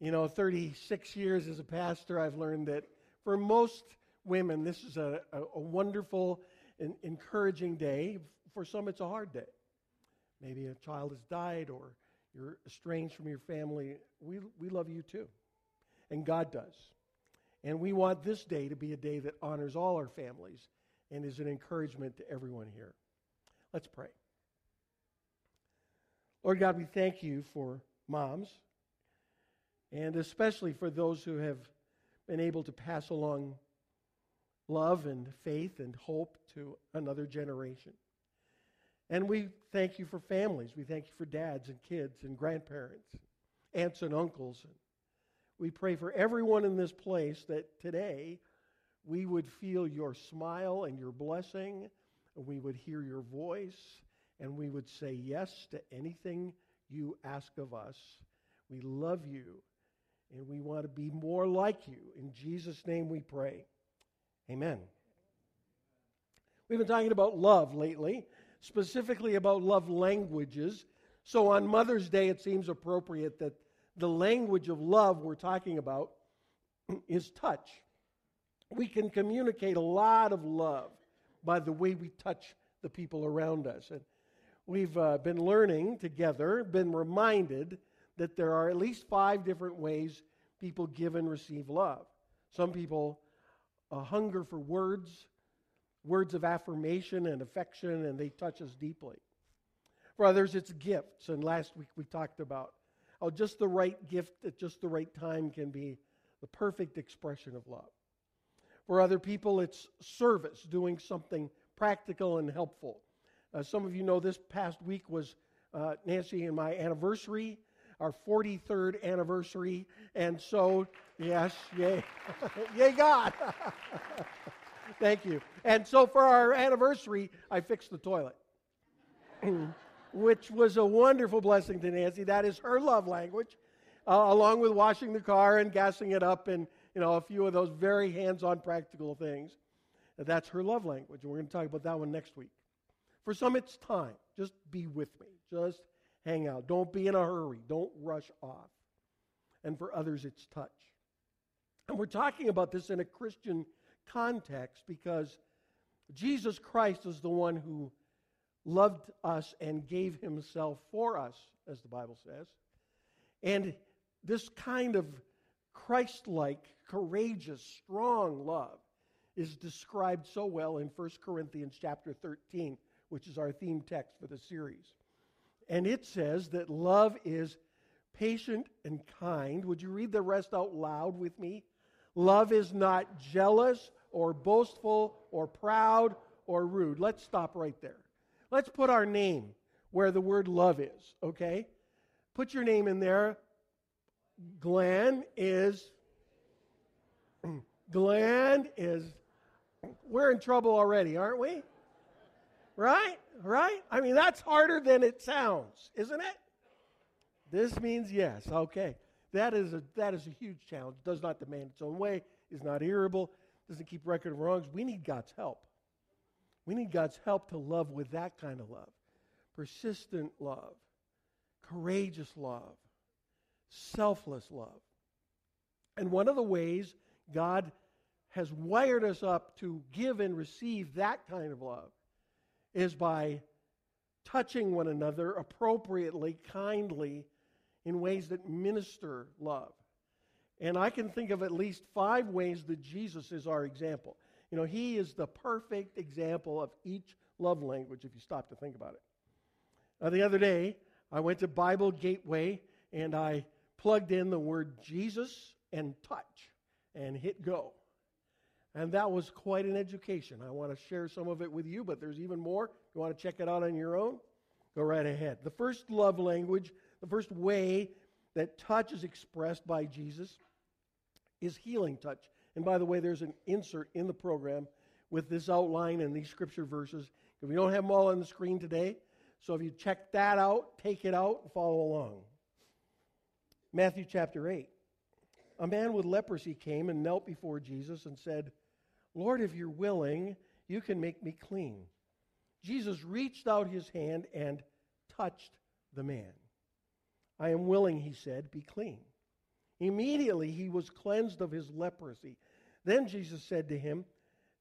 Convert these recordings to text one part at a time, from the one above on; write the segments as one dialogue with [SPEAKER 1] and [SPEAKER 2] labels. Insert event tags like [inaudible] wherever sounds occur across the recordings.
[SPEAKER 1] You know, 36 years as a pastor, I've learned that for most women, this is a, a, a wonderful and encouraging day. For some, it's a hard day. Maybe a child has died or you're estranged from your family. We, we love you too. And God does. And we want this day to be a day that honors all our families and is an encouragement to everyone here. Let's pray. Lord God, we thank you for moms and especially for those who have been able to pass along love and faith and hope to another generation. And we thank you for families. We thank you for dads and kids and grandparents, aunts and uncles. We pray for everyone in this place that today we would feel your smile and your blessing, and we would hear your voice, and we would say yes to anything you ask of us. We love you, and we want to be more like you. In Jesus' name we pray. Amen. We've been talking about love lately, specifically about love languages. So on Mother's Day, it seems appropriate that the language of love we're talking about [clears throat] is touch. We can communicate a lot of love by the way we touch the people around us. And we've uh, been learning together, been reminded that there are at least five different ways people give and receive love. Some people uh, hunger for words, words of affirmation and affection, and they touch us deeply. For others, it's gifts. And last week we talked about how just the right gift at just the right time can be the perfect expression of love. For other people, it's service, doing something practical and helpful. Uh, some of you know this past week was uh, Nancy and my anniversary our 43rd anniversary. And so, yes, yay. [laughs] yay, God. [laughs] Thank you. And so for our anniversary, I fixed the toilet, [clears throat] which was a wonderful blessing to Nancy. That is her love language, uh, along with washing the car and gassing it up and, you know, a few of those very hands-on practical things. That's her love language. And we're going to talk about that one next week. For some, it's time. Just be with me. Just hang out. Don't be in a hurry. Don't rush off. And for others, it's touch. And we're talking about this in a Christian context because Jesus Christ is the one who loved us and gave himself for us, as the Bible says. And this kind of Christ like, courageous, strong love is described so well in 1 Corinthians chapter 13, which is our theme text for the series. And it says that love is patient and kind. Would you read the rest out loud with me? Love is not jealous or boastful or proud or rude. Let's stop right there. Let's put our name where the word love is, okay? Put your name in there. Glenn is. [clears throat] Glenn is. We're in trouble already, aren't we? Right? Right? I mean, that's harder than it sounds, isn't it? This means yes. Okay. That is a, that is a huge challenge. Does not demand its own way, is not irritable, doesn't keep record of wrongs. We need God's help. We need God's help to love with that kind of love persistent love, courageous love, selfless love. And one of the ways God has wired us up to give and receive that kind of love is by touching one another appropriately, kindly, in ways that minister love. And I can think of at least five ways that Jesus is our example. You know, he is the perfect example of each love language if you stop to think about it. Now, the other day, I went to Bible Gateway and I plugged in the word Jesus and touch and hit go. And that was quite an education. I want to share some of it with you, but there's even more. You want to check it out on your own, go right ahead. The first love language, the first way that touch is expressed by Jesus is healing touch. And by the way, there's an insert in the program with this outline and these scripture verses. We don't have them all on the screen today. So if you check that out, take it out, and follow along. Matthew chapter 8. A man with leprosy came and knelt before Jesus and said, Lord, if you're willing, you can make me clean. Jesus reached out his hand and touched the man. I am willing, he said, be clean. Immediately he was cleansed of his leprosy. Then Jesus said to him,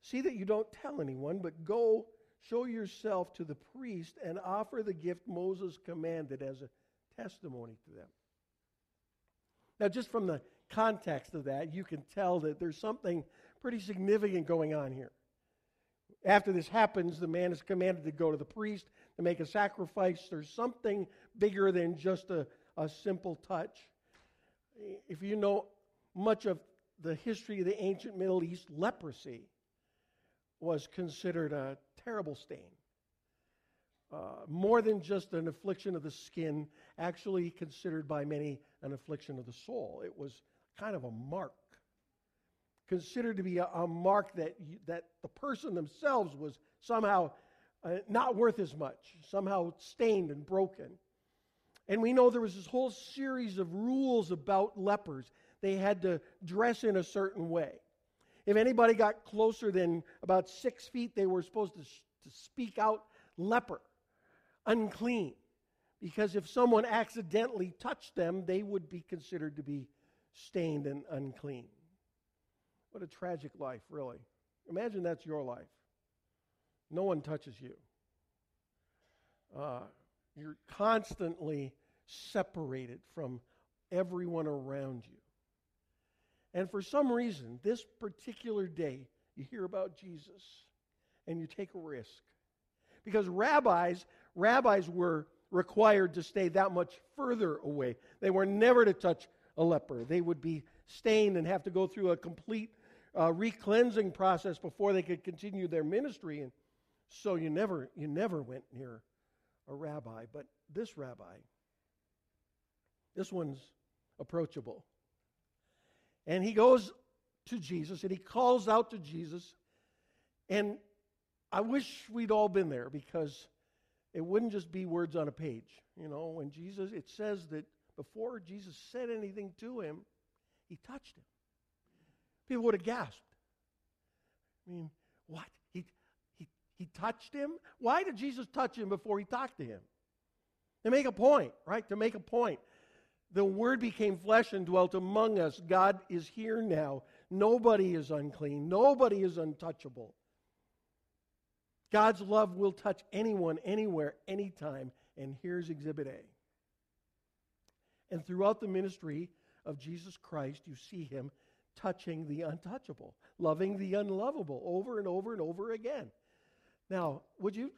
[SPEAKER 1] See that you don't tell anyone, but go show yourself to the priest and offer the gift Moses commanded as a testimony to them. Now, just from the context of that, you can tell that there's something pretty significant going on here. After this happens, the man is commanded to go to the priest to make a sacrifice. There's something bigger than just a, a simple touch if you know much of the history of the ancient Middle East, leprosy was considered a terrible stain. Uh, more than just an affliction of the skin, actually considered by many an affliction of the soul. It was kind of a mark, considered to be a, a mark that, you, that the person themselves was somehow uh, not worth as much, somehow stained and broken. And we know there was this whole series of rules about lepers. They had to dress in a certain way. If anybody got closer than about six feet, they were supposed to, to speak out leper, unclean. Because if someone accidentally touched them, they would be considered to be stained and unclean. What a tragic life, really. Imagine that's your life. No one touches you. Uh, you're constantly separated from everyone around you. And for some reason, this particular day, you hear about Jesus and you take a risk. Because rabbis, rabbis were required to stay that much further away. They were never to touch a leper. They would be stained and have to go through a complete uh, re-cleansing process before they could continue their ministry. And so you never, you never went near a rabbi. But this rabbi, this one's approachable. And he goes to Jesus and he calls out to Jesus. And I wish we'd all been there because it wouldn't just be words on a page. You know, when Jesus, it says that before Jesus said anything to him, he touched him. People would have gasped. I mean, what? He, he, he touched him? Why did Jesus touch him before he talked to him? To make a point, right? To make a point. The Word became flesh and dwelt among us. God is here now. Nobody is unclean, nobody is untouchable. God's love will touch anyone, anywhere, anytime. And here's Exhibit A. And throughout the ministry of Jesus Christ, you see him touching the untouchable, loving the unlovable over and over and over again. Now, would you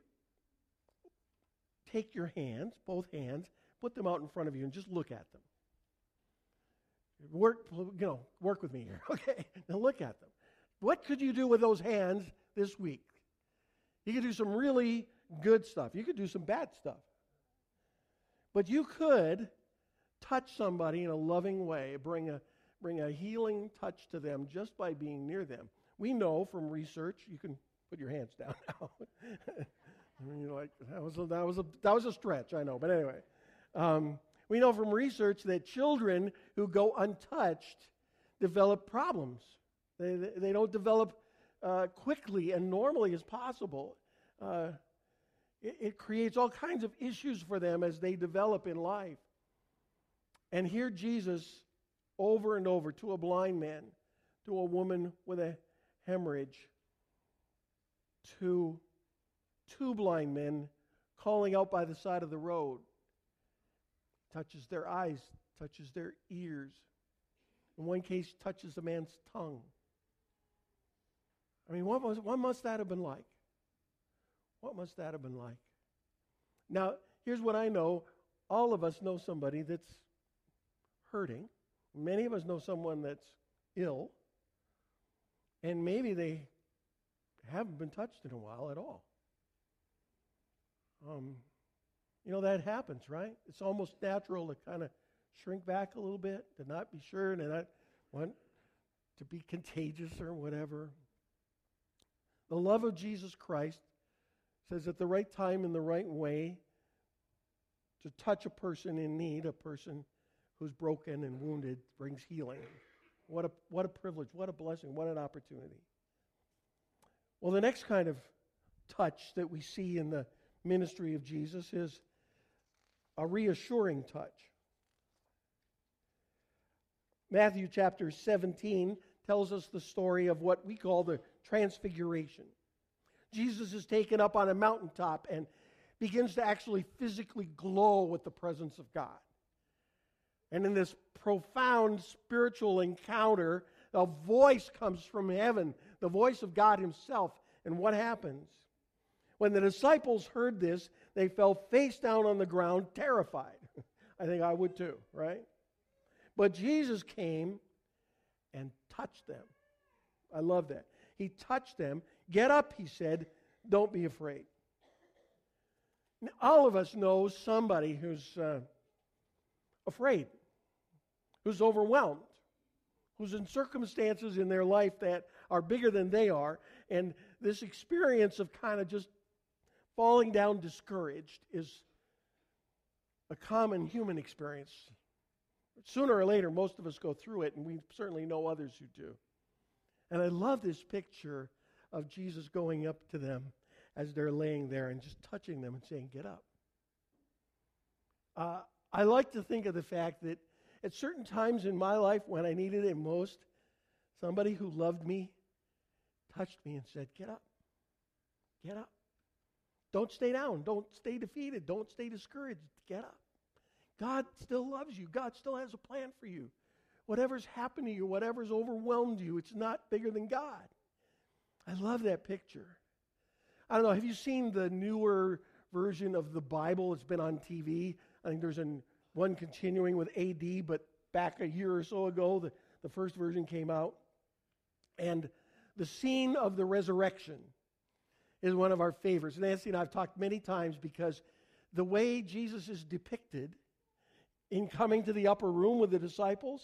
[SPEAKER 1] take your hands, both hands, put them out in front of you and just look at them. Work, you know, work with me here, [laughs] okay? Now look at them. What could you do with those hands this week? You could do some really good stuff. You could do some bad stuff. But you could touch somebody in a loving way, bring a, bring a healing touch to them just by being near them. We know from research, you can put your hands down [laughs] now. you're like, that was a, that was a, that was a stretch, I know. But anyway, um, we know from research that children who go untouched develop problems. They, they don't develop uh, quickly and normally as possible. Uh, it, it creates all kinds of issues for them as they develop in life. And here, Jesus, over and over, to a blind man, to a woman with a hemorrhage, to two blind men calling out by the side of the road. Touches their eyes, touches their ears. In one case, touches a man's tongue. I mean, what, was, what must that have been like? What must that have been like? Now, here's what I know all of us know somebody that's hurting. Many of us know someone that's ill. And maybe they haven't been touched in a while at all. Um, you know, that happens, right? It's almost natural to kind of shrink back a little bit, to not be sure, and not want to be contagious or whatever. The love of Jesus Christ says at the right time in the right way to touch a person in need, a person who's broken and wounded, brings healing. What a, what a privilege, what a blessing, what an opportunity. Well, the next kind of touch that we see in the ministry of Jesus is a reassuring touch. Matthew chapter 17 tells us the story of what we call the transfiguration. Jesus is taken up on a mountaintop and begins to actually physically glow with the presence of God. And in this profound spiritual encounter, a voice comes from heaven, the voice of God Himself. And what happens? When the disciples heard this, they fell face down on the ground, terrified. [laughs] I think I would too, right? But Jesus came and touched them. I love that. He touched them. Get up, he said. Don't be afraid. Now, all of us know somebody who's uh, afraid, who's overwhelmed, who's in circumstances in their life that are bigger than they are. And this experience of kind of just falling down discouraged is a common human experience. Sooner or later, most of us go through it, and we certainly know others who do. And I love this picture of Jesus going up to them as they're laying there and just touching them and saying, Get up. Uh, I like to think of the fact that at certain times in my life when I needed it most, somebody who loved me touched me and said, Get up. Get up. Don't stay down. Don't stay defeated. Don't stay discouraged. Get up. God still loves you. God still has a plan for you. Whatever's happened to you, whatever's overwhelmed you, it's not bigger than God. I love that picture. I don't know, have you seen the newer version of the Bible? It's been on TV. I think there's an, one continuing with AD, but back a year or so ago, the, the first version came out. And the scene of the resurrection is one of our favorites. Nancy and I have talked many times because the way Jesus is depicted in coming to the upper room with the disciples,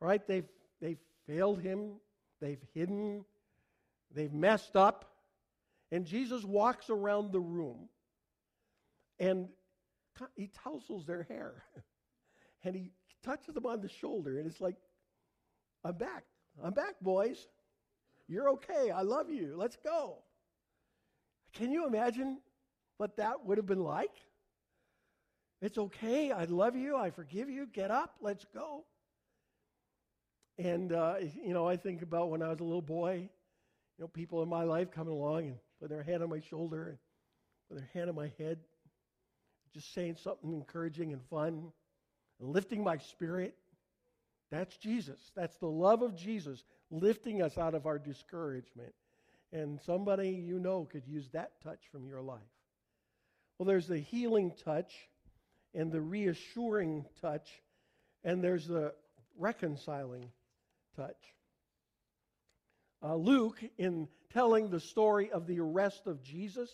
[SPEAKER 1] right? They've, they've failed him, they've hidden, they've messed up. And Jesus walks around the room and he tousles their hair [laughs] and he touches them on the shoulder. And it's like, I'm back. I'm back, boys. You're okay. I love you. Let's go. Can you imagine what that would have been like? It's okay. I love you. I forgive you. Get up. Let's go. And, uh, you know, I think about when I was a little boy, you know, people in my life coming along and putting their hand on my shoulder and putting their hand on my head, just saying something encouraging and fun and lifting my spirit. That's Jesus. That's the love of Jesus lifting us out of our discouragement. And somebody you know could use that touch from your life. Well, there's the healing touch and the reassuring touch, and there's the reconciling touch. Uh, Luke, in telling the story of the arrest of Jesus,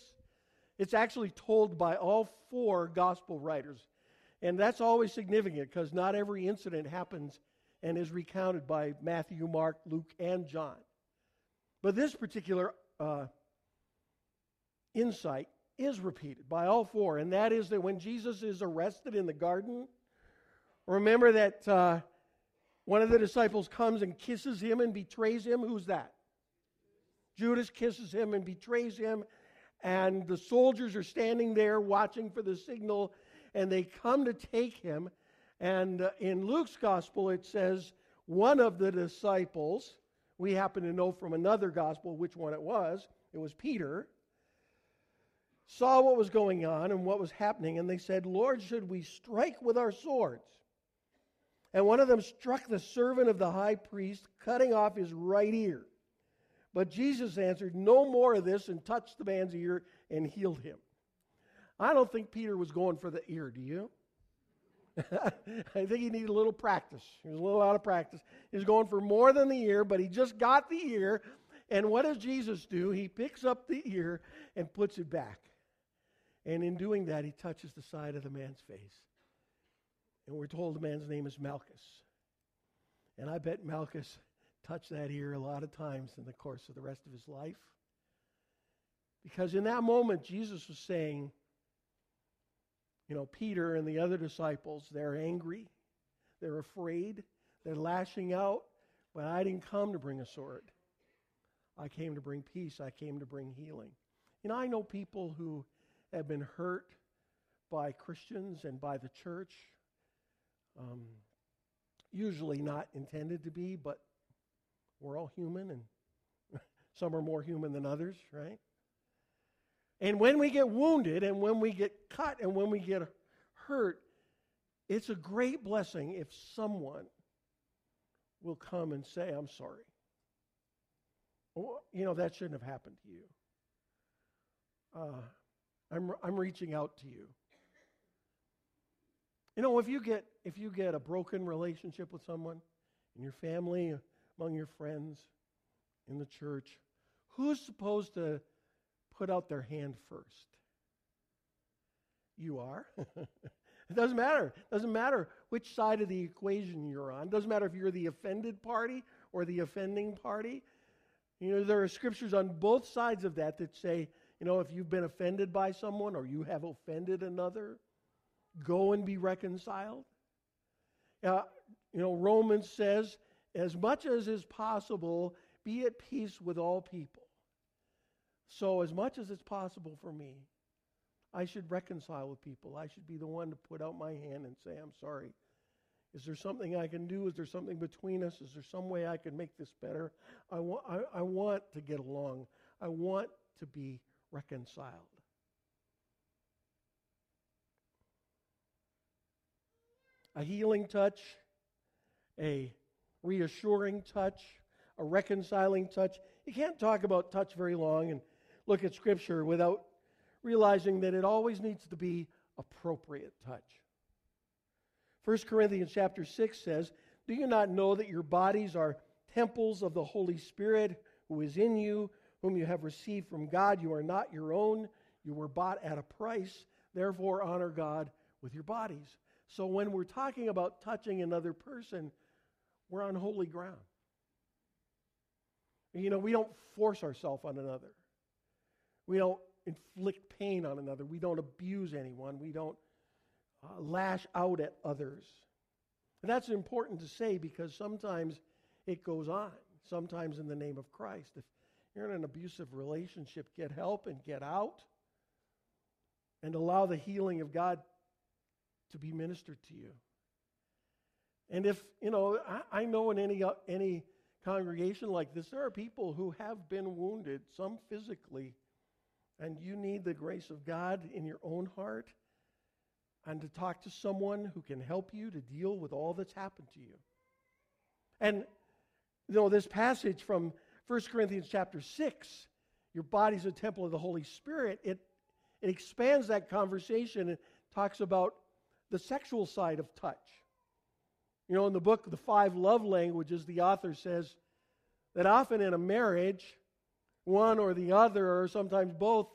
[SPEAKER 1] it's actually told by all four gospel writers. And that's always significant because not every incident happens and is recounted by Matthew, Mark, Luke, and John. But this particular uh, insight is repeated by all four, and that is that when Jesus is arrested in the garden, remember that uh, one of the disciples comes and kisses him and betrays him. Who's that? Judas kisses him and betrays him, and the soldiers are standing there watching for the signal, and they come to take him. And uh, in Luke's gospel, it says one of the disciples, we happen to know from another gospel which one it was, it was Peter saw what was going on and what was happening, and they said, Lord, should we strike with our swords? And one of them struck the servant of the high priest, cutting off his right ear. But Jesus answered, No more of this, and touched the man's ear and healed him. I don't think Peter was going for the ear, do you? [laughs] I think he needed a little practice. He was a little out of practice. He was going for more than the ear, but he just got the ear. And what does Jesus do? He picks up the ear and puts it back. And in doing that, he touches the side of the man's face. And we're told the man's name is Malchus. And I bet Malchus touched that ear a lot of times in the course of the rest of his life. Because in that moment, Jesus was saying, you know, Peter and the other disciples, they're angry, they're afraid, they're lashing out, but I didn't come to bring a sword. I came to bring peace, I came to bring healing. You know, I know people who have been hurt by Christians and by the church. Um, usually not intended to be, but we're all human and [laughs] some are more human than others, right? And when we get wounded and when we get cut and when we get hurt, it's a great blessing if someone will come and say, I'm sorry. You know, that shouldn't have happened to you. Uh, I'm, I'm reaching out to you. You know, if you get if you get a broken relationship with someone in your family, among your friends, in the church, who's supposed to put out their hand first? You are. [laughs] it doesn't matter. It doesn't matter which side of the equation you're on. It doesn't matter if you're the offended party or the offending party. You know, there are scriptures on both sides of that that say, you know, if you've been offended by someone or you have offended another, go and be reconciled. Uh, you know, Romans says, as much as is possible, be at peace with all people. So, as much as it's possible for me, I should reconcile with people. I should be the one to put out my hand and say, I'm sorry. Is there something I can do? Is there something between us? Is there some way I can make this better? I, wa- I, I want to get along. I want to be reconciled. A healing touch, a reassuring touch, a reconciling touch. You can't talk about touch very long and look at Scripture without realizing that it always needs to be appropriate touch. 1 Corinthians chapter 6 says, Do you not know that your bodies are temples of the Holy Spirit who is in you, whom you have received from God? You are not your own. You were bought at a price. Therefore, honor God with your bodies. So when we're talking about touching another person, we're on holy ground. You know, we don't force ourselves on another. We don't inflict pain on another. We don't abuse anyone. We don't uh, lash out at others. And that's important to say because sometimes it goes on, sometimes in the name of Christ. If you're in an abusive relationship, get help and get out and allow the healing of God to be ministered to you. And if, you know, I, I know in any, uh, any congregation like this, there are people who have been wounded, some physically, and you need the grace of God in your own heart and to talk to someone who can help you to deal with all that's happened to you. And you know, this passage from 1 Corinthians chapter 6, your body's a temple of the Holy Spirit, it, it expands that conversation and talks about the sexual side of touch. You know, in the book, The Five Love Languages, the author says that often in a marriage, one or the other, or sometimes both,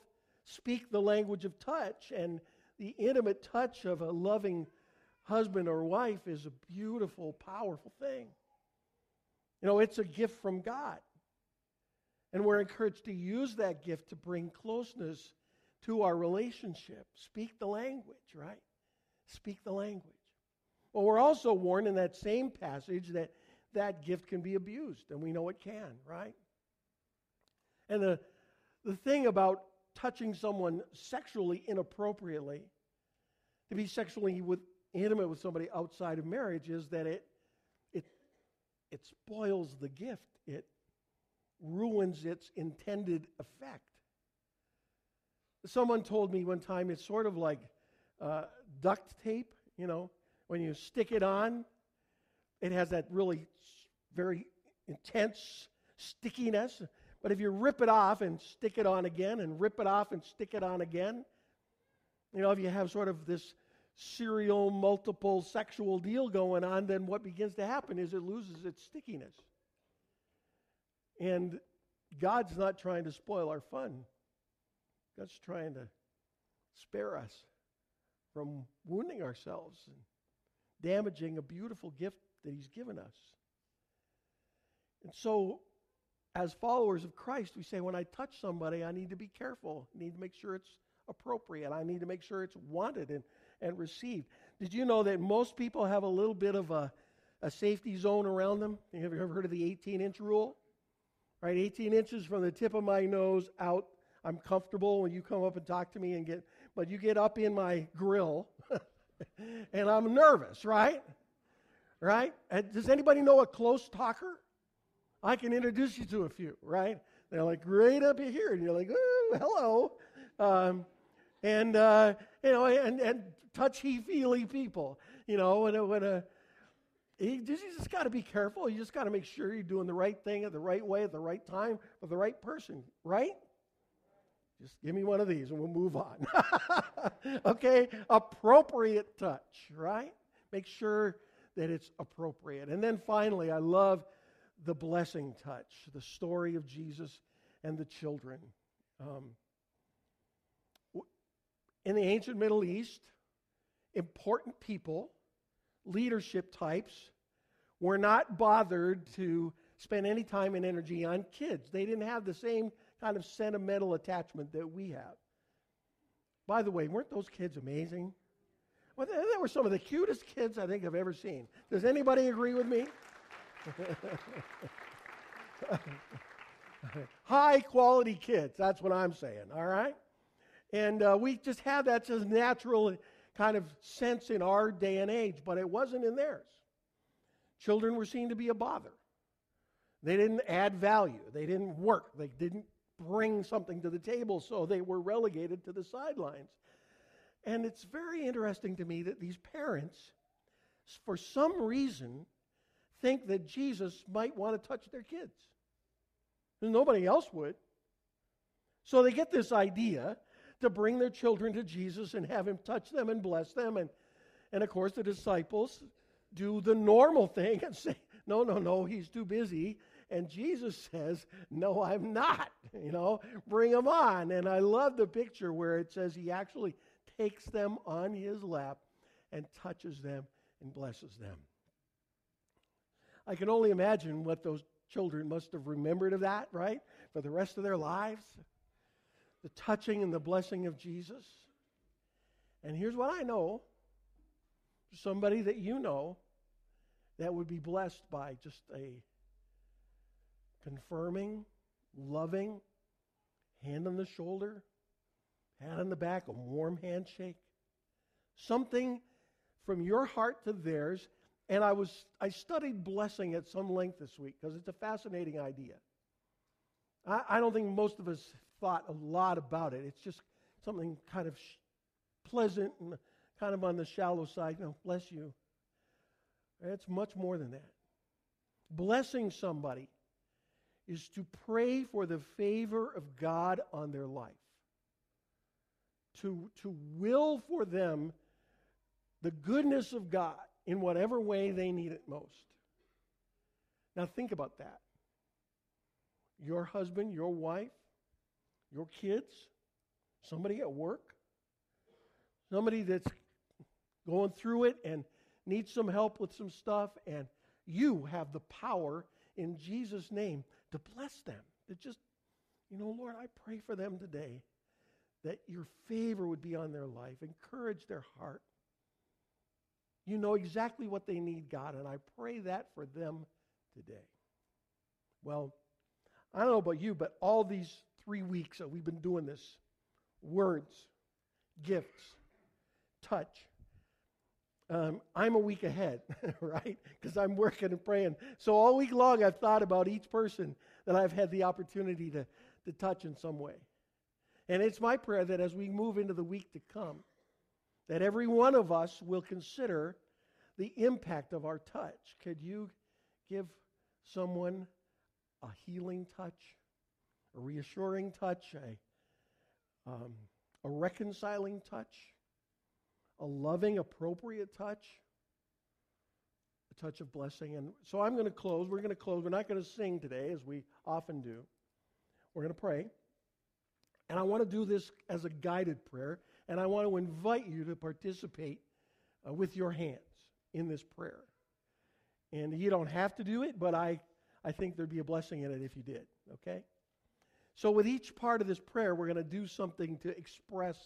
[SPEAKER 1] speak the language of touch. And the intimate touch of a loving husband or wife is a beautiful, powerful thing. You know, it's a gift from God. And we're encouraged to use that gift to bring closeness to our relationship. Speak the language, right? Speak the language. Well, we're also warned in that same passage that that gift can be abused, and we know it can, right? And the, the thing about touching someone sexually inappropriately, to be sexually with, intimate with somebody outside of marriage, is that it, it, it spoils the gift. It ruins its intended effect. Someone told me one time it's sort of like uh, duct tape, you know, when you stick it on, it has that really very intense stickiness. But if you rip it off and stick it on again and rip it off and stick it on again, you know, if you have sort of this serial, multiple sexual deal going on, then what begins to happen is it loses its stickiness. And God's not trying to spoil our fun, God's trying to spare us from wounding ourselves and damaging a beautiful gift that He's given us. And so as followers of Christ, we say, when I touch somebody, I need to be careful. I need to make sure it's appropriate. I need to make sure it's wanted and, and received. Did you know that most people have a little bit of a, a safety zone around them? Have you ever heard of the 18 inch rule? Right, 18 inches from the tip of my nose out. I'm comfortable when you come up and talk to me and get, but you get up in my grill [laughs] and I'm nervous, right? right? And does anybody know a close talker? I can introduce you to a few, right? They're like right up here, and you're like, hello. Um, and, uh, you know, and, and touchy feely people, you know, when a, when a, you just got to be careful. You just got to make sure you're doing the right thing at the right way at the right time for the right person, right? Just give me one of these and we'll move on. [laughs] okay? Appropriate touch, right? Make sure that it's appropriate. And then finally, I love the blessing touch, the story of Jesus and the children. Um, in the ancient Middle East, important people, leadership types, were not bothered to spend any time and energy on kids. They didn't have the same kind of sentimental attachment that we have. By the way, weren't those kids amazing? Well, they were some of the cutest kids I think I've ever seen. Does anybody agree with me? [laughs] High quality kids, that's what I'm saying, all right? And uh, we just have that just natural kind of sense in our day and age, but it wasn't in theirs. Children were seen to be a bother. They didn't add value, they didn't work, they didn't bring something to the table, so they were relegated to the sidelines. And it's very interesting to me that these parents, for some reason, think that Jesus might want to touch their kids. Nobody else would. So they get this idea to bring their children to Jesus and have him touch them and bless them. And, and of course, the disciples do the normal thing and [laughs] say, No, no, no, he's too busy. And Jesus says, No, I'm not. [laughs] You know, bring them on. And I love the picture where it says he actually takes them on his lap and touches them and blesses them. I can only imagine what those children must have remembered of that, right? For the rest of their lives. The touching and the blessing of Jesus. And here's what I know somebody that you know that would be blessed by just a confirming, loving, hand on the shoulder, pat on the back, a warm handshake. Something from your heart to theirs. And I was I studied blessing at some length this week because it's a fascinating idea. I, I, don't think most of us thought a lot about it. It's just something kind of sh- pleasant and kind of on the shallow side. You know, bless you. It's much more than that. Blessing somebody is to pray for the favor of God on their life, to, to will for them the goodness of God in whatever way they need it most. Now, think about that. Your husband, your wife, your kids, somebody at work, somebody that's going through it and needs some help with some stuff, and you have the power in Jesus' name to bless them. To just, you know, Lord, I pray for them today that your favor would be on their life, encourage their heart. You know exactly what they need, God, and I pray that for them today. Well, I don't know about you, but all these three weeks that we've been doing this words, gifts, touch, um, I'm a week ahead, [laughs] right? Because I'm working and praying. So all week long, I've thought about each person that I've had the opportunity to, to touch in some way. And it's my prayer that as we move into the week to come, that every one of us will consider the impact of our touch. Could you give someone a healing touch, a reassuring touch, a, um, a reconciling touch? A loving, appropriate touch, a touch of blessing. And so I'm going to close. We're going to close. We're not going to sing today, as we often do. We're going to pray. And I want to do this as a guided prayer, and I want to invite you to participate uh, with your hands in this prayer. And you don't have to do it, but I, I think there'd be a blessing in it if you did, okay? So, with each part of this prayer, we're going to do something to express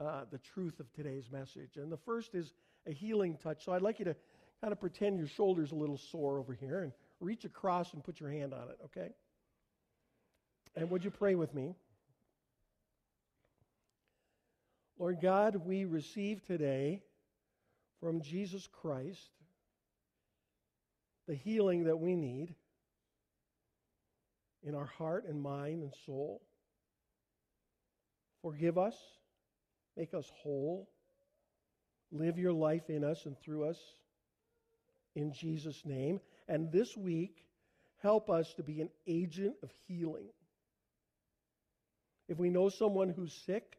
[SPEAKER 1] uh, the truth of today's message. And the first is a healing touch. So I'd like you to kind of pretend your shoulder's a little sore over here and reach across and put your hand on it, okay? And would you pray with me? Lord God, we receive today from Jesus Christ the healing that we need in our heart and mind and soul. Forgive us, make us whole, live your life in us and through us in Jesus' name. And this week, help us to be an agent of healing. If we know someone who's sick,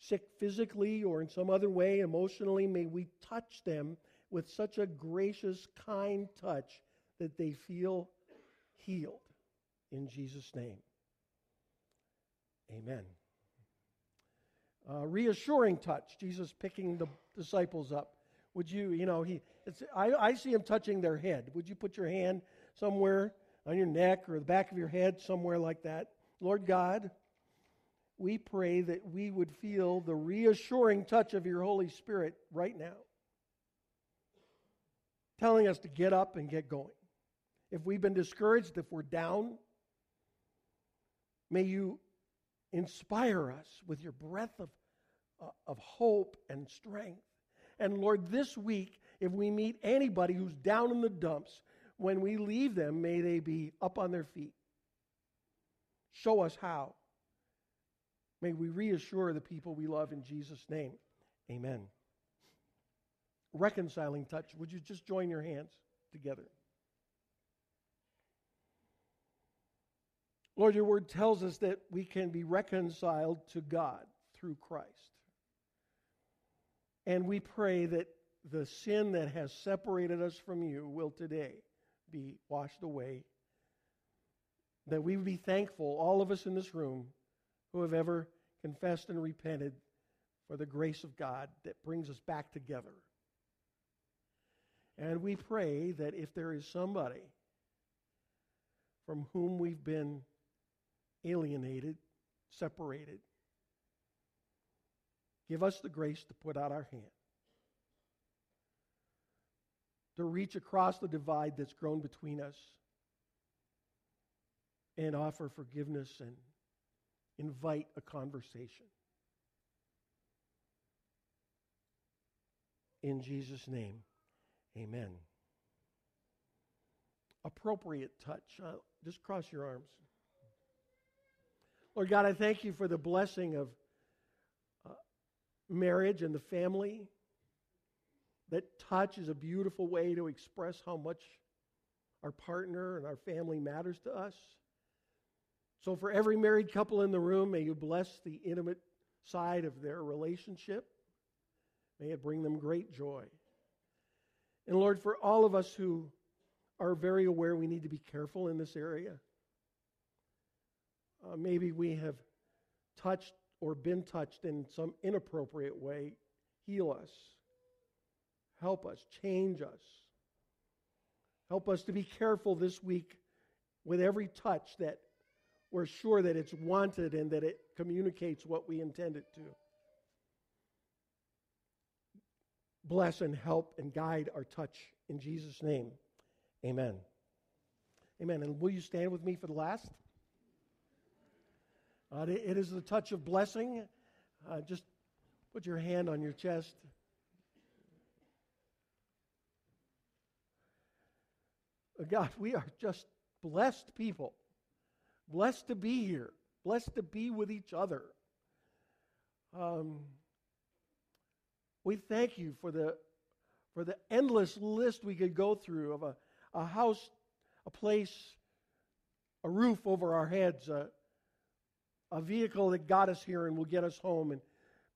[SPEAKER 1] sick physically or in some other way, emotionally, may we touch them with such a gracious, kind touch that they feel healed. In Jesus' name. Amen. Uh, reassuring touch. Jesus picking the disciples up. Would you, you know, he, I, I see him touching their head. Would you put your hand somewhere on your neck or the back of your head, somewhere like that? Lord God, we pray that we would feel the reassuring touch of your Holy Spirit right now, telling us to get up and get going. If we've been discouraged, if we're down, may you inspire us with your breath of, uh, of hope and strength. And Lord, this week, if we meet anybody who's down in the dumps, when we leave them, may they be up on their feet. Show us how. May we reassure the people we love in Jesus' name. Amen. Reconciling touch. Would you just join your hands together? Lord, your word tells us that we can be reconciled to God through Christ. And we pray that the sin that has separated us from you will today be washed away. That we would be thankful, all of us in this room, who have ever confessed and repented for the grace of God that brings us back together. And we pray that if there is somebody from whom we've been alienated, separated, give us the grace to put out our hand, to reach across the divide that's grown between us, and offer forgiveness and invite a conversation. In Jesus' name, amen. Appropriate touch. Uh, just cross your arms. Lord God, I thank you for the blessing of uh, marriage and the family. That touch is a beautiful way to express how much our partner and our family matters to us. So, for every married couple in the room, may you bless the intimate side of their relationship. May it bring them great joy. And Lord, for all of us who are very aware we need to be careful in this area, uh, maybe we have touched or been touched in some inappropriate way, heal us. Help us, change us. Help us to be careful this week with every touch that we're sure that it's wanted and that it communicates what we intend it to. Bless and help and guide our touch in Jesus' name. Amen. Amen. And will you stand with me for the last? Uh, it is the touch of blessing. Uh, just put your hand on your chest. Uh, God, we are just blessed people. Blessed to be here. Blessed to be with each other. Um, we thank you for the, for the endless list we could go through of a, a house, a place, a roof over our heads, a, a vehicle that got us here and will get us home, and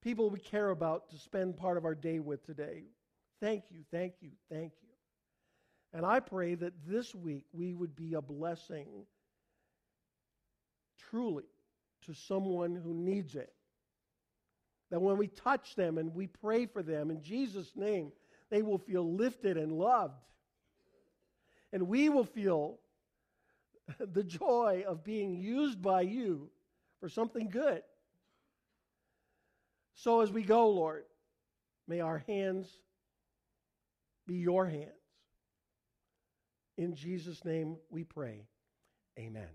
[SPEAKER 1] people we care about to spend part of our day with today. Thank you, thank you, thank you. And I pray that this week we would be a blessing truly to someone who needs it. That when we touch them and we pray for them in Jesus' name, they will feel lifted and loved. And we will feel [laughs] the joy of being used by you for something good. So as we go, Lord, may our hands be your hands. In Jesus' name we pray. Amen.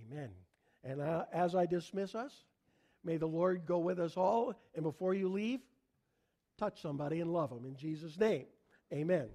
[SPEAKER 1] Amen. And as I dismiss us, may the Lord go with us all. And before you leave, touch somebody and love them. In Jesus' name, amen.